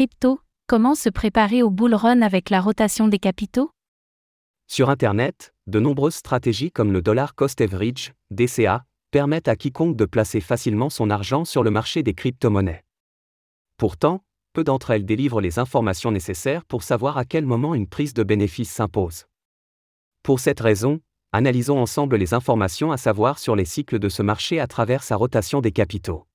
Crypto, comment se préparer au bull run avec la rotation des capitaux? Sur Internet, de nombreuses stratégies comme le dollar cost average, DCA, permettent à quiconque de placer facilement son argent sur le marché des crypto-monnaies. Pourtant, peu d'entre elles délivrent les informations nécessaires pour savoir à quel moment une prise de bénéfice s'impose. Pour cette raison, analysons ensemble les informations à savoir sur les cycles de ce marché à travers sa rotation des capitaux.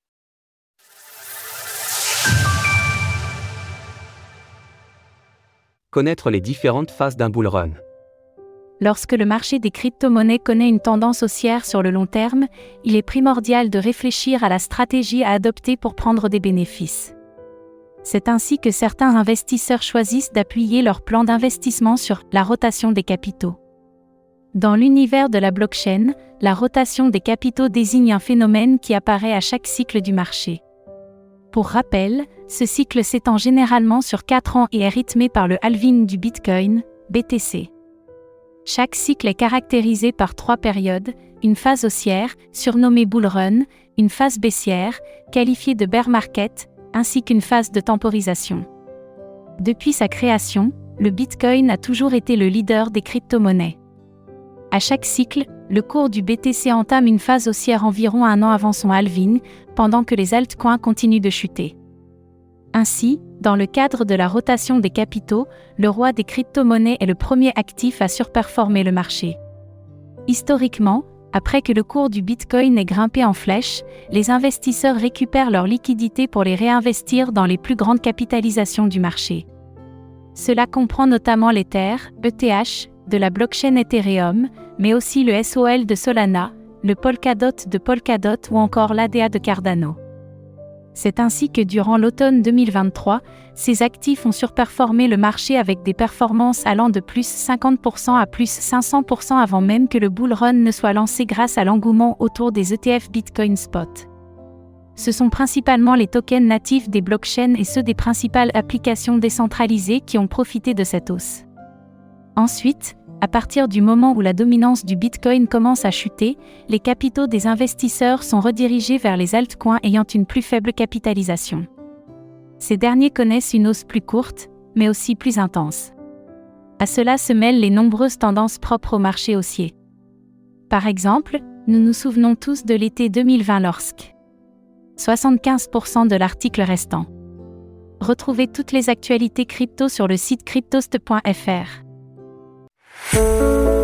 Les différentes phases d'un bull run. Lorsque le marché des crypto-monnaies connaît une tendance haussière sur le long terme, il est primordial de réfléchir à la stratégie à adopter pour prendre des bénéfices. C'est ainsi que certains investisseurs choisissent d'appuyer leur plan d'investissement sur la rotation des capitaux. Dans l'univers de la blockchain, la rotation des capitaux désigne un phénomène qui apparaît à chaque cycle du marché. Pour rappel, ce cycle s'étend généralement sur 4 ans et est rythmé par le halving du Bitcoin, BTC. Chaque cycle est caractérisé par trois périodes, une phase haussière, surnommée bull run, une phase baissière, qualifiée de bear market, ainsi qu'une phase de temporisation. Depuis sa création, le Bitcoin a toujours été le leader des crypto-monnaies. À chaque cycle, le cours du BTC entame une phase haussière environ un an avant son halving, pendant que les altcoins continuent de chuter. Ainsi, dans le cadre de la rotation des capitaux, le roi des crypto-monnaies est le premier actif à surperformer le marché. Historiquement, après que le cours du Bitcoin ait grimpé en flèche, les investisseurs récupèrent leurs liquidités pour les réinvestir dans les plus grandes capitalisations du marché. Cela comprend notamment l'Ether, ETH, de la blockchain Ethereum, mais aussi le SOL de Solana, le Polkadot de Polkadot ou encore l'ADA de Cardano. C'est ainsi que durant l'automne 2023, ces actifs ont surperformé le marché avec des performances allant de plus 50% à plus 500% avant même que le bull run ne soit lancé grâce à l'engouement autour des ETF Bitcoin Spot. Ce sont principalement les tokens natifs des blockchains et ceux des principales applications décentralisées qui ont profité de cette hausse. Ensuite, à partir du moment où la dominance du Bitcoin commence à chuter, les capitaux des investisseurs sont redirigés vers les altcoins ayant une plus faible capitalisation. Ces derniers connaissent une hausse plus courte, mais aussi plus intense. À cela se mêlent les nombreuses tendances propres au marché haussier. Par exemple, nous nous souvenons tous de l'été 2020 lorsque 75% de l'article restant. Retrouvez toutes les actualités crypto sur le site cryptost.fr. Música